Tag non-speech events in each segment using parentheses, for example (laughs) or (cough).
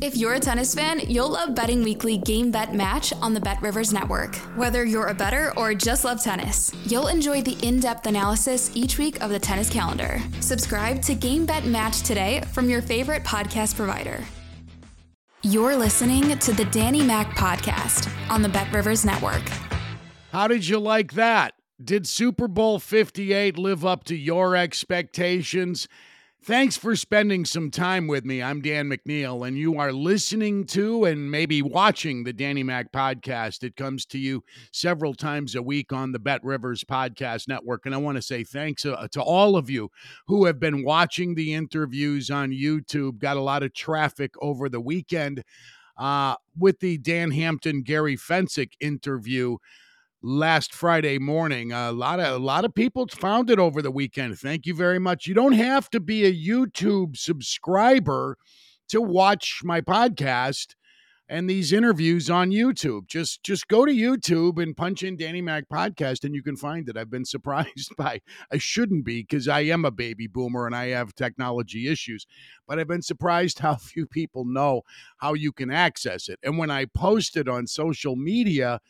If you're a tennis fan, you'll love Betting Weekly Game Bet Match on the Bet Rivers Network. Whether you're a better or just love tennis, you'll enjoy the in depth analysis each week of the tennis calendar. Subscribe to Game Bet Match today from your favorite podcast provider. You're listening to the Danny Mac Podcast on the Bet Rivers Network. How did you like that? Did Super Bowl 58 live up to your expectations? Thanks for spending some time with me. I'm Dan McNeil, and you are listening to and maybe watching the Danny Mac podcast. It comes to you several times a week on the Bet Rivers Podcast Network. And I want to say thanks uh, to all of you who have been watching the interviews on YouTube. Got a lot of traffic over the weekend uh, with the Dan Hampton Gary Fencik interview last Friday morning. A lot of a lot of people found it over the weekend. Thank you very much. You don't have to be a YouTube subscriber to watch my podcast and these interviews on YouTube. Just just go to YouTube and punch in Danny Mac podcast and you can find it. I've been surprised (laughs) by I shouldn't be because I am a baby boomer and I have technology issues, but I've been surprised (laughs) how few people know how you can access it. And when I post it on social media,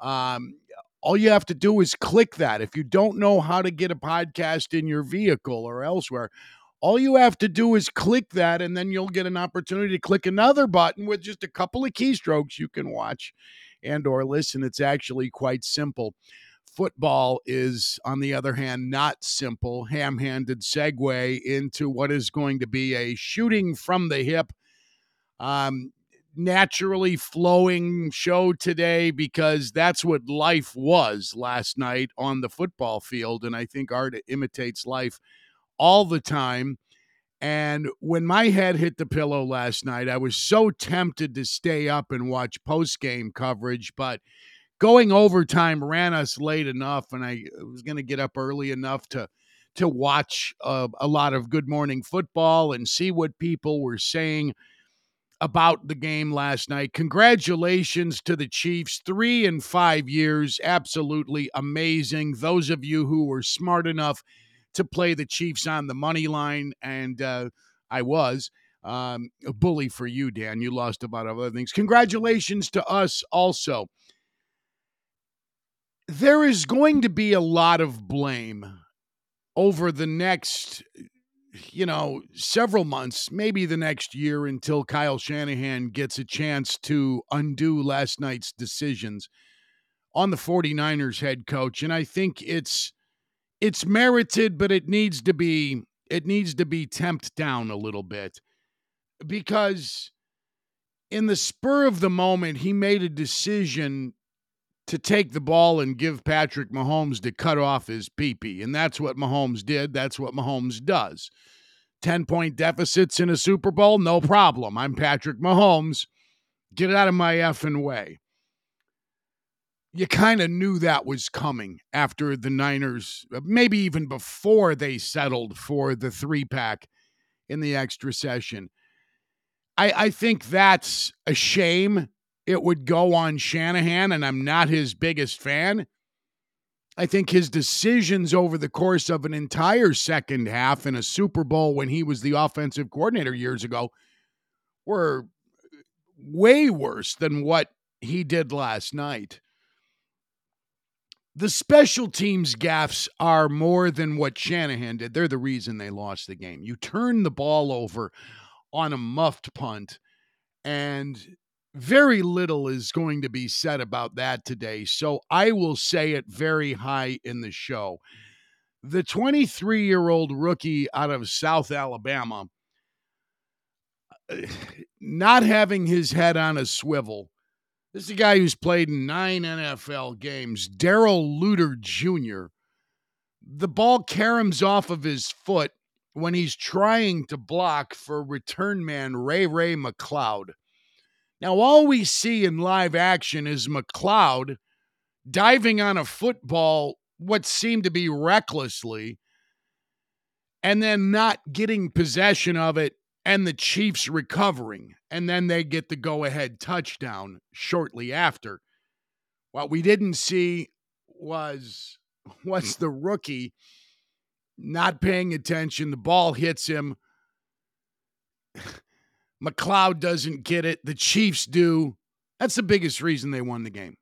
um, all you have to do is click that. If you don't know how to get a podcast in your vehicle or elsewhere, all you have to do is click that, and then you'll get an opportunity to click another button with just a couple of keystrokes. You can watch and or listen. It's actually quite simple. Football is, on the other hand, not simple. Ham-handed segue into what is going to be a shooting from the hip. Um, naturally flowing show today because that's what life was last night on the football field. And I think art imitates life all the time. And when my head hit the pillow last night, I was so tempted to stay up and watch post game coverage, but going overtime ran us late enough, and I was going to get up early enough to to watch uh, a lot of Good Morning Football and see what people were saying about the game last night. Congratulations to the Chiefs. Three and five years. Absolutely amazing. Those of you who were smart enough to play the Chiefs on the money line, and uh, I was. Um, a bully for you, Dan. You lost about other things. Congratulations to us also. There is going to be a lot of blame over the next you know, several months, maybe the next year until Kyle Shanahan gets a chance to undo last night's decisions on the 49ers head coach. And I think it's it's merited but it needs to be it needs to be temped down a little bit because in the spur of the moment he made a decision to take the ball and give Patrick Mahomes to cut off his peepee. And that's what Mahomes did. That's what Mahomes does. 10 point deficits in a Super Bowl, no problem. I'm Patrick Mahomes. Get out of my effing way. You kind of knew that was coming after the Niners, maybe even before they settled for the three pack in the extra session. I, I think that's a shame it would go on Shanahan, and I'm not his biggest fan. I think his decisions over the course of an entire second half in a Super Bowl when he was the offensive coordinator years ago were way worse than what he did last night. The special teams gaffes are more than what Shanahan did. They're the reason they lost the game. You turn the ball over on a muffed punt and very little is going to be said about that today. So I will say it very high in the show. The 23 year old rookie out of South Alabama, (sighs) not having his head on a swivel. This is a guy who's played in nine NFL games, Darrell Luter Jr. The ball caroms off of his foot when he's trying to block for return man Ray Ray McCloud. Now, all we see in live action is McCloud diving on a football what seemed to be recklessly and then not getting possession of it and the Chiefs recovering. And then they get the go ahead touchdown shortly after. What we didn't see was (laughs) was the rookie not paying attention. The ball hits him. (laughs) McCloud doesn't get it. The Chiefs do. That's the biggest reason they won the game.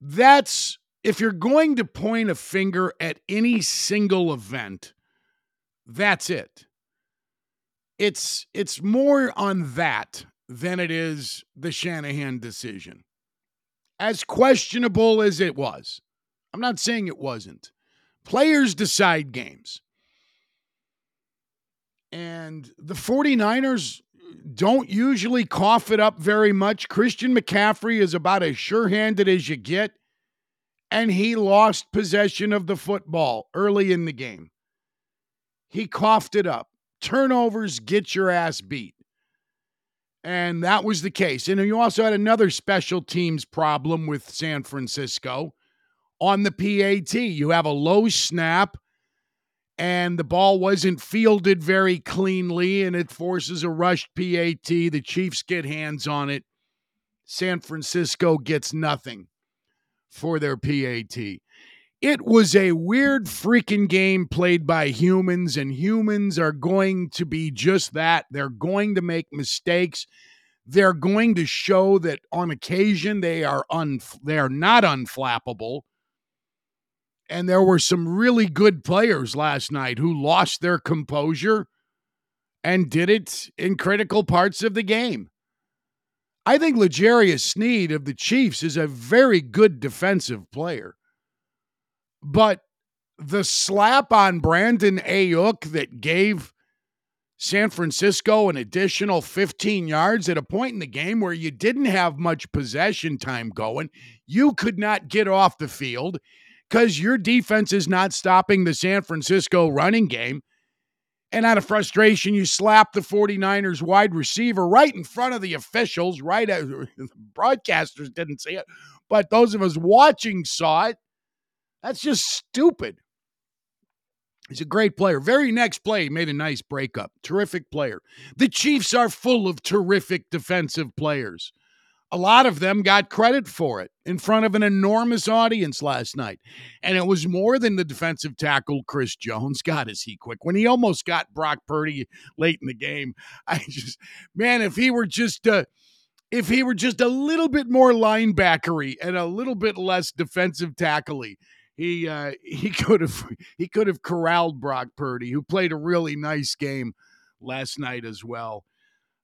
That's if you're going to point a finger at any single event, that's it. It's it's more on that than it is the Shanahan decision. As questionable as it was. I'm not saying it wasn't. Players decide games. And the 49ers don't usually cough it up very much. Christian McCaffrey is about as sure handed as you get. And he lost possession of the football early in the game. He coughed it up. Turnovers get your ass beat. And that was the case. And you also had another special teams problem with San Francisco on the PAT. You have a low snap and the ball wasn't fielded very cleanly and it forces a rushed PAT. The Chiefs get hands on it. San Francisco gets nothing for their PAT. It was a weird freaking game played by humans, and humans are going to be just that. They're going to make mistakes. They're going to show that on occasion they are un they are not unflappable. And there were some really good players last night who lost their composure and did it in critical parts of the game. I think L'Jarius Sneed of the Chiefs is a very good defensive player. But the slap on Brandon Aiyuk that gave San Francisco an additional 15 yards at a point in the game where you didn't have much possession time going, you could not get off the field because your defense is not stopping the San Francisco running game. And out of frustration, you slap the 49ers wide receiver right in front of the officials, right? As, (laughs) the broadcasters didn't see it, but those of us watching saw it. That's just stupid. He's a great player. Very next play, he made a nice breakup. Terrific player. The Chiefs are full of terrific defensive players a lot of them got credit for it in front of an enormous audience last night. And it was more than the defensive tackle, Chris Jones. God, is he quick. When he almost got Brock Purdy late in the game, (laughs) I just, man, if he were just, uh, if he were just a little bit more linebackery and a little bit less defensive tackly, he uh, (laughs) he could have he could have corralled Brock Purdy, who played a really nice game last night as well.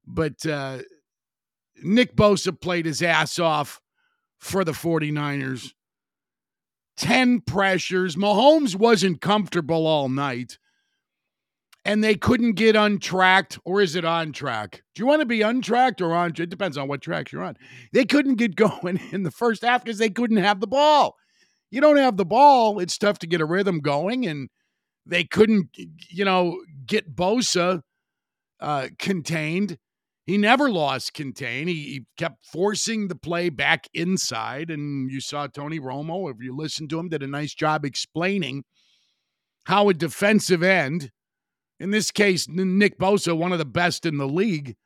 But uh, Nick Bosa played his ass off for the 49ers. 10 pressures. Mahomes wasn't comfortable all night. And they couldn't get untracked, or is it on track? Do you want to be untracked or on? It depends on what tracks you're on. They couldn't get (laughs) going in the first half because they couldn't have the ball. You don't have the ball, it's tough to get a rhythm going, and they couldn't, you know, get Bosa uh, contained. He never lost contain. He, he, kept forcing the play back inside. And you saw Tony Romo, if you listened to him, did a nice job explaining how a defensive end, in this case, Nick Bosa, one of the best in the league,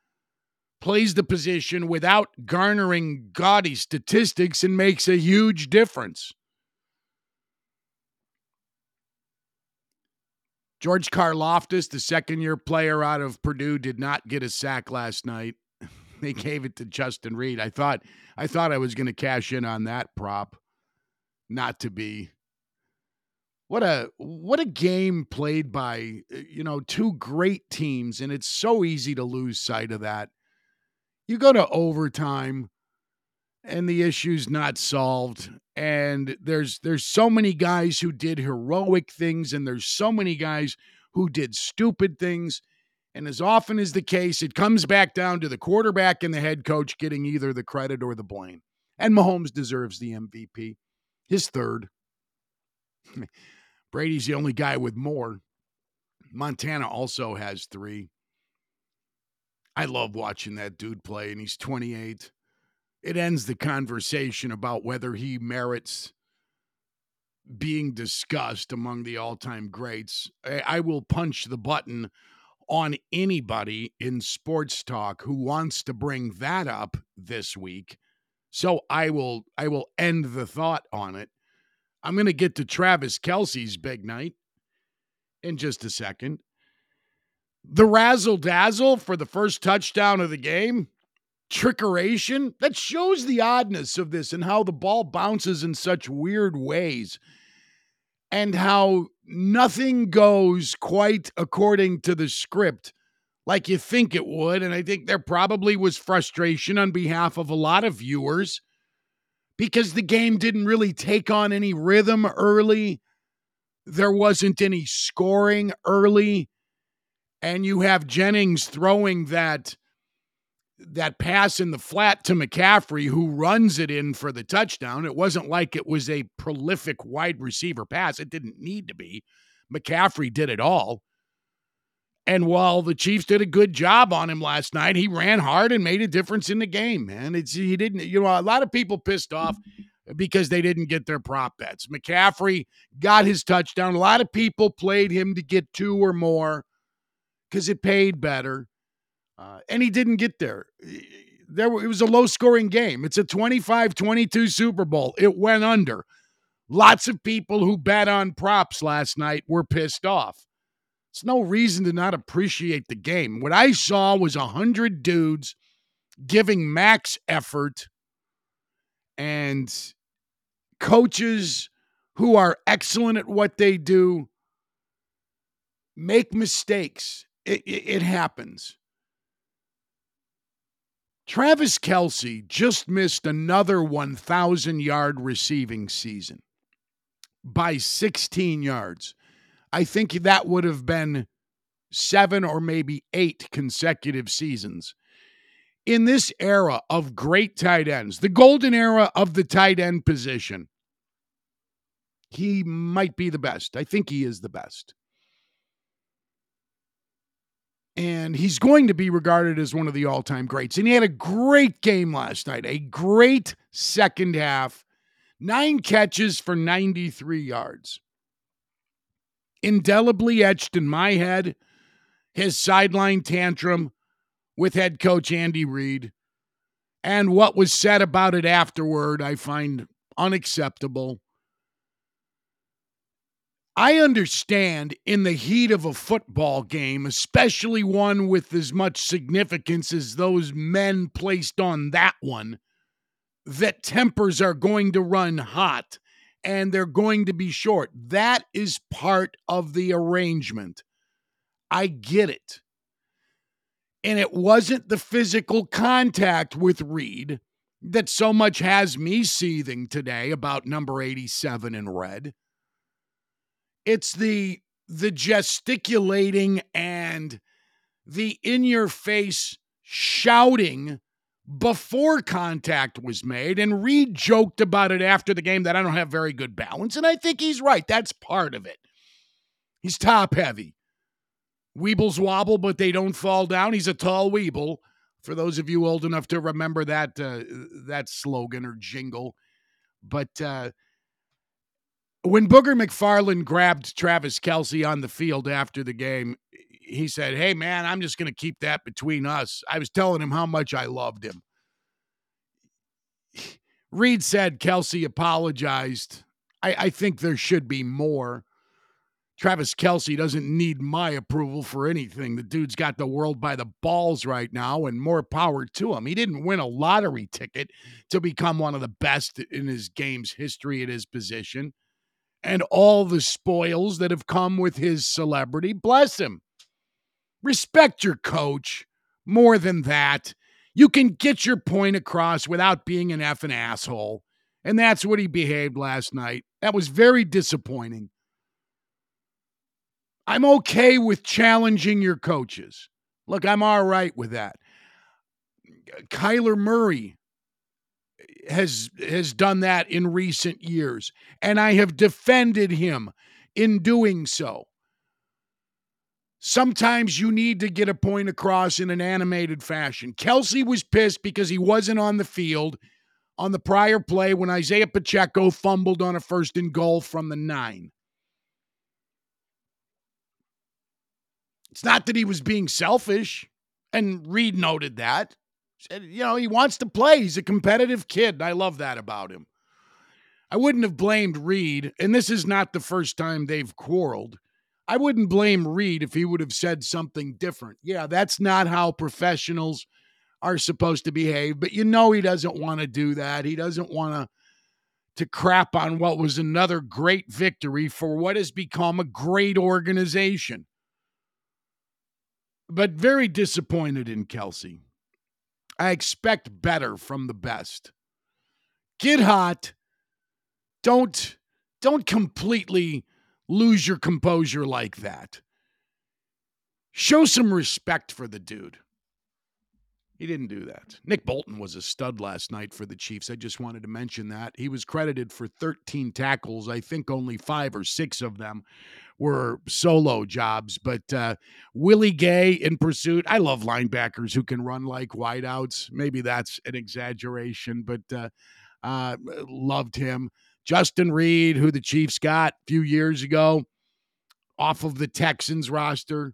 plays the position without garnering gaudy statistics and makes a huge difference. George Karlaftis, the second year player out of Purdue, did not get a sack last night. (laughs) they gave it to Justin Reid. I thought I thought I was going to cash in on that prop. Not to be. What a what a game played by you know two great teams and it's so easy to lose sight of that. You go to overtime and the issue's not solved. And there's there's so many guys who did heroic things and there's so many guys who did stupid things. And as often is the case it comes back down to the quarterback and the head coach getting either the credit or the blame. And Mahomes deserves the MVP his third. (laughs) Brady's the only guy with more. Montana also has 3 I love watching that dude play and he's 28 it ends the conversation about whether he merits being discussed among the all time greats. I, I, will punch the button on anybody in sports talk who wants to bring that up this week. So I will I will end the thought on it. I'm going to get to Travis Kelce's big night in just a second. The razzle dazzle for the first touchdown of the game trickeration. That shows the oddness of this and how the ball bounces in such weird ways and how nothing goes quite according to the script like you think it would. And I think there probably was frustration on behalf of a lot of viewers because the game didn't really take on any rhythm early. There wasn't any scoring early. And you have Jennings throwing that that pass in the flat to McCaffrey, who runs it in for the touchdown. It wasn't like it was a prolific wide receiver pass. It didn't need to be. McCaffrey did it all. And while the Chiefs did a good job on him last night, he ran hard and made a difference in the game, man. It's he didn't, you know, a lot of people pissed off because they didn't get their prop bets. McCaffrey got his touchdown. A lot of people played him to get two or more because it paid better. Uh, and he didn't get there. There it was a low scoring game. It's a 25-22 Super Bowl. It went under. Lots of people who bet on props last night were pissed off. It's no reason to not appreciate the game. What I saw was a hundred dudes giving max effort and coaches who are excellent at what they do make mistakes. It, it, it happens. Travis Kelce just missed another 1,000 yard receiving season by 16 yards. I think that would have been seven or maybe eight consecutive seasons. In this era of great tight ends, the golden era of the tight end position, he might be the best. I think he is the best and he's going to be regarded as one of the all time greats. And he had a great game last night, a great second half, nine catches for 93 yards. Indelibly etched in my head his sideline tantrum with head coach Andy Reid. And what was said about it afterward, I find unacceptable. I understand in the heat of a football game, especially one with as much significance as those men placed on that one, that tempers are going to run hot and they're going to be short. That is part of the arrangement. I get it. And it wasn't the physical contact with Reid that so much has me seething today about number 87 in red. It's the the gesticulating and the in your face shouting before contact was made. And Reid joked about it after the game that I don't have very good balance. And I think he's right. That's part of it. He's top heavy. Weebles wobble, but they don't fall down. He's a tall Weeble. For those of you old enough to remember that uh, that slogan or jingle, but uh, when Booger McFarland grabbed Travis Kelce on the field after the game, he said, Hey, man, I'm just going to keep that between us. I was telling him how much I loved him. (laughs) Reid said Kelce apologized. I, I think there should be more. Travis Kelce doesn't need my approval for anything. The dude's got the world by the balls right now, and more power to him. He didn't win a lottery ticket to become one of the best in his game's history at his position and all the spoils that have come with his celebrity. Bless him. Respect your coach. More than that, you can get your point across without being an effing asshole. And that's what he behaved last night. That was very disappointing. I'm okay with challenging your coaches. Look, I'm all right with that. Kyler Murray has has done that in recent years and I have defended him in doing so. Sometimes you need to get a point across in an animated fashion. Kelce was pissed because he wasn't on the field on the prior play when Isaiah Pacheco fumbled on a first and goal from the nine. It's not that he was being selfish, and Reid noted that. You know, he wants to play. He's a competitive kid. I love that about him. I wouldn't have blamed Reid, and this is not the first time they've quarreled. I wouldn't blame Reid if he would have said something different. Yeah, that's not how professionals are supposed to behave, but you know he doesn't want to do that. He doesn't want to to crap on what was another great victory for what has become a great organization. But very disappointed in Kelce. I expect better from the best. Get hot. Don't don't completely lose your composure like that. Show some respect for the dude. He didn't do that. Nick Bolton was a stud last night for the Chiefs. I just wanted to mention that. He was credited for 13 tackles. I think only five or six of them were solo jobs. But uh, Willie Gay in pursuit. I love linebackers who can run like wideouts. Maybe that's an exaggeration, but uh, uh, loved him. Justin Reid, who the Chiefs got a few years ago off of the Texans roster.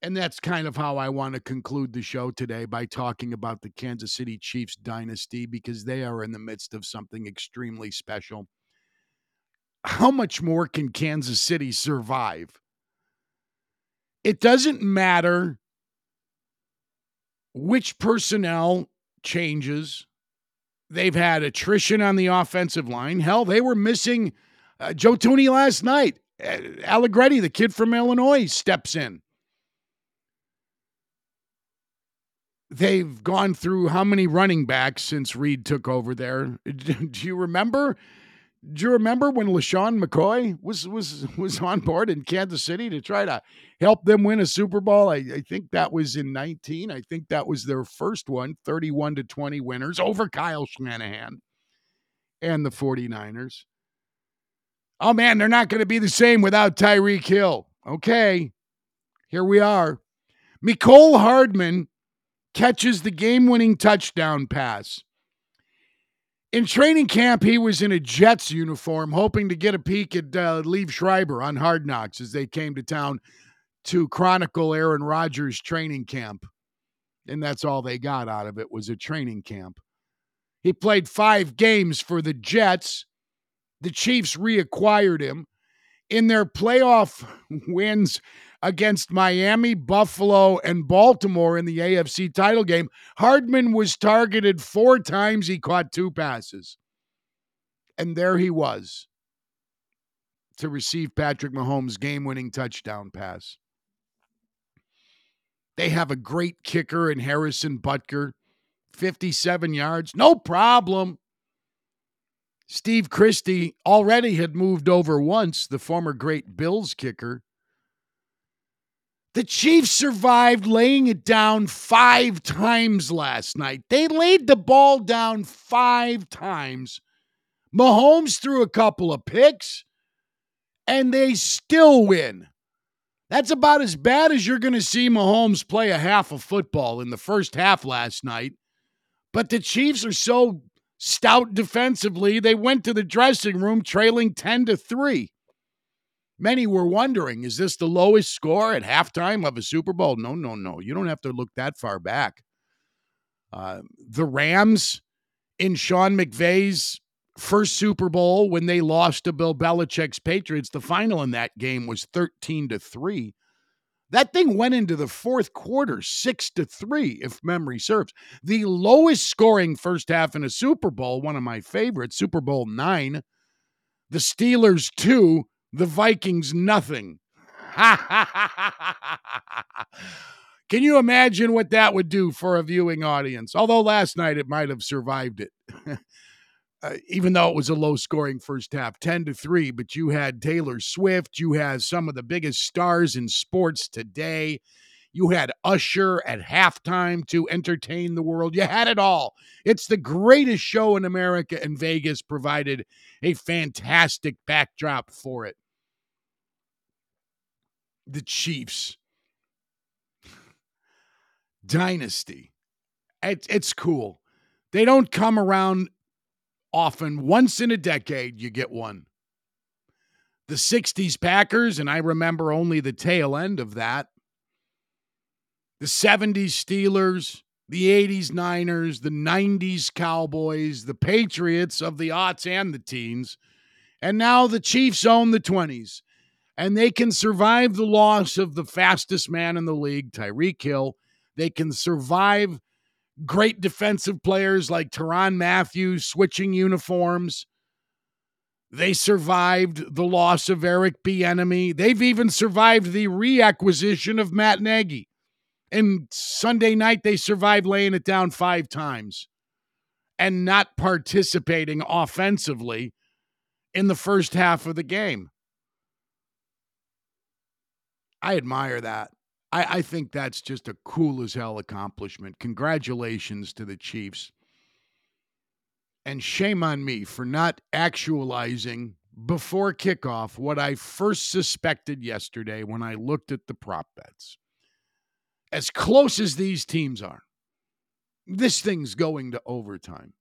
And that's kind of how I want to conclude the show today by talking about the Kansas City Chiefs dynasty because they are in the midst of something extremely special. How much more can Kansas City survive? It doesn't matter which personnel changes. They've had attrition on the offensive line. Hell, they were missing uh, Joe Thuney last night. Uh, Allegretti, the kid from Illinois, steps in. They've gone through how many running backs since Reid took over there? (laughs) Do you remember? Do you remember when LeSean McCoy was was was on board in Kansas City to try to help them win a Super Bowl? I, I think that was in 19. I think that was their first one, 31 to 20 winners over Kyle Shanahan and the 49ers. Oh man, they're not going to be the same without Tyreek Hill. Okay. Here we are. Mecole Hardman catches the game winning touchdown pass. In training camp, he was in a Jets uniform, hoping to get a peek at uh, Liev Schreiber on Hard Knocks as they came to town to chronicle Aaron Rodgers' training camp. And that's all they got out of it was a training camp. He played five games for the Jets. The Chiefs reacquired him. In their playoff (laughs) wins against Miami, Buffalo, and Baltimore in the AFC title game. Hardman was targeted four times. He caught two passes. And there he was to receive Patrick Mahomes' game winning touchdown pass. They have a great kicker in Harrison Butker, 57 yards, no problem. Steve Christie already had moved over once, the former great Bills kicker. The Chiefs survived laying it down five times last night. They laid the ball down five times. Mahomes threw a couple of picks, and they still win. That's about as bad as you're going to see Mahomes play a half of football in the first half last night. But the Chiefs are so stout defensively, they went to the dressing room trailing 10 to 3. Many were wondering, is this the lowest score at halftime of a Super Bowl? No, no, no. You don't have to look that far back. Uh, the Rams in Sean McVay's first Super Bowl when they lost to Bill Belichick's Patriots, the final in that game was 13 to 3. That thing went into the fourth quarter, 6 to 3, if memory serves. The lowest scoring first half in a Super Bowl, one of my favorites, Super Bowl 9. The Steelers 2, the Vikings nothing. (laughs) Can you imagine what that would do for a viewing audience? Although last night it might have survived it. (laughs) uh, even though it was a low scoring first half, 10 to 3, but you had Taylor Swift, you had some of the biggest stars in sports today. You had Usher at halftime to entertain the world. You had it all. It's the greatest show in America, and Vegas provided a fantastic backdrop for it. The Chiefs. (sighs) Dynasty. It's, it's cool. They don't come around often, once in a decade, you get one. The 60s Packers, and I remember only the tail end of that. The 70s Steelers, the 80s Niners, the 90s Cowboys, the Patriots of the aughts and the teens. And now the Chiefs own the 20s. And they can survive the loss of the fastest man in the league, Tyreek Hill. They can survive great defensive players like Tyrann Mathieu switching uniforms. They survived the loss of Eric Bieniemy. They've even survived the reacquisition of Matt Nagy. And Sunday night, they survived laying it down five times and not participating offensively in the first half of the game. I admire that. I, I think that's just a cool as hell accomplishment. Congratulations to the Chiefs. And shame on me for not actualizing before kickoff what I first suspected yesterday when I looked at the prop bets. As close as these teams are, this thing's going to overtime.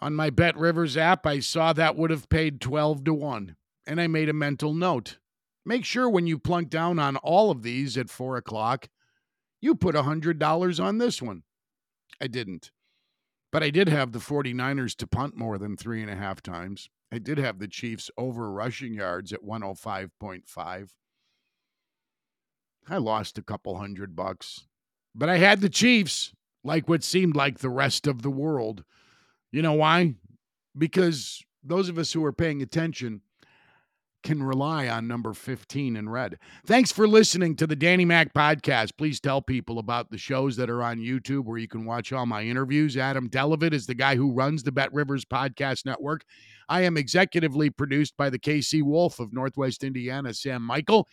On my Bet Rivers app, I saw that would have paid 12 to 1, and I made a mental note. Make sure when you plunk down on all of these at 4 o'clock, you put $100 on this one. I didn't. But I did have the 49ers to punt more than three and a half times. I did have the Chiefs over rushing yards at 105.5. I lost a couple hundred bucks, but I had the Chiefs like what seemed like the rest of the world. You know why? Because those of us who are paying attention can rely on number 15 in red. Thanks for listening to the Danny Mac podcast. Please tell people about the shows that are on YouTube where you can watch all my interviews. Adam Delavid is the guy who runs the Bet Rivers Podcast Network. I am executively produced by the KC Wolf of Northwest Indiana, Sam Michael.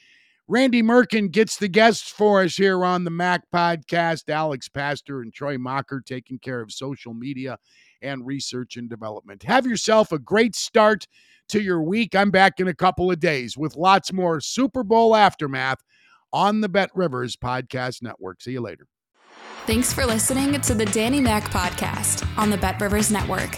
Randy Merkin gets the guests for us here on the Mac podcast. Alex Pastor and Troy Mocker taking care of social media and research and development. Have yourself a great start to your week. I'm back in a couple of days with lots more Super Bowl aftermath on the Bet Rivers Podcast Network. See you later. Thanks for listening to the Danny Mac podcast on the Bet Rivers Network.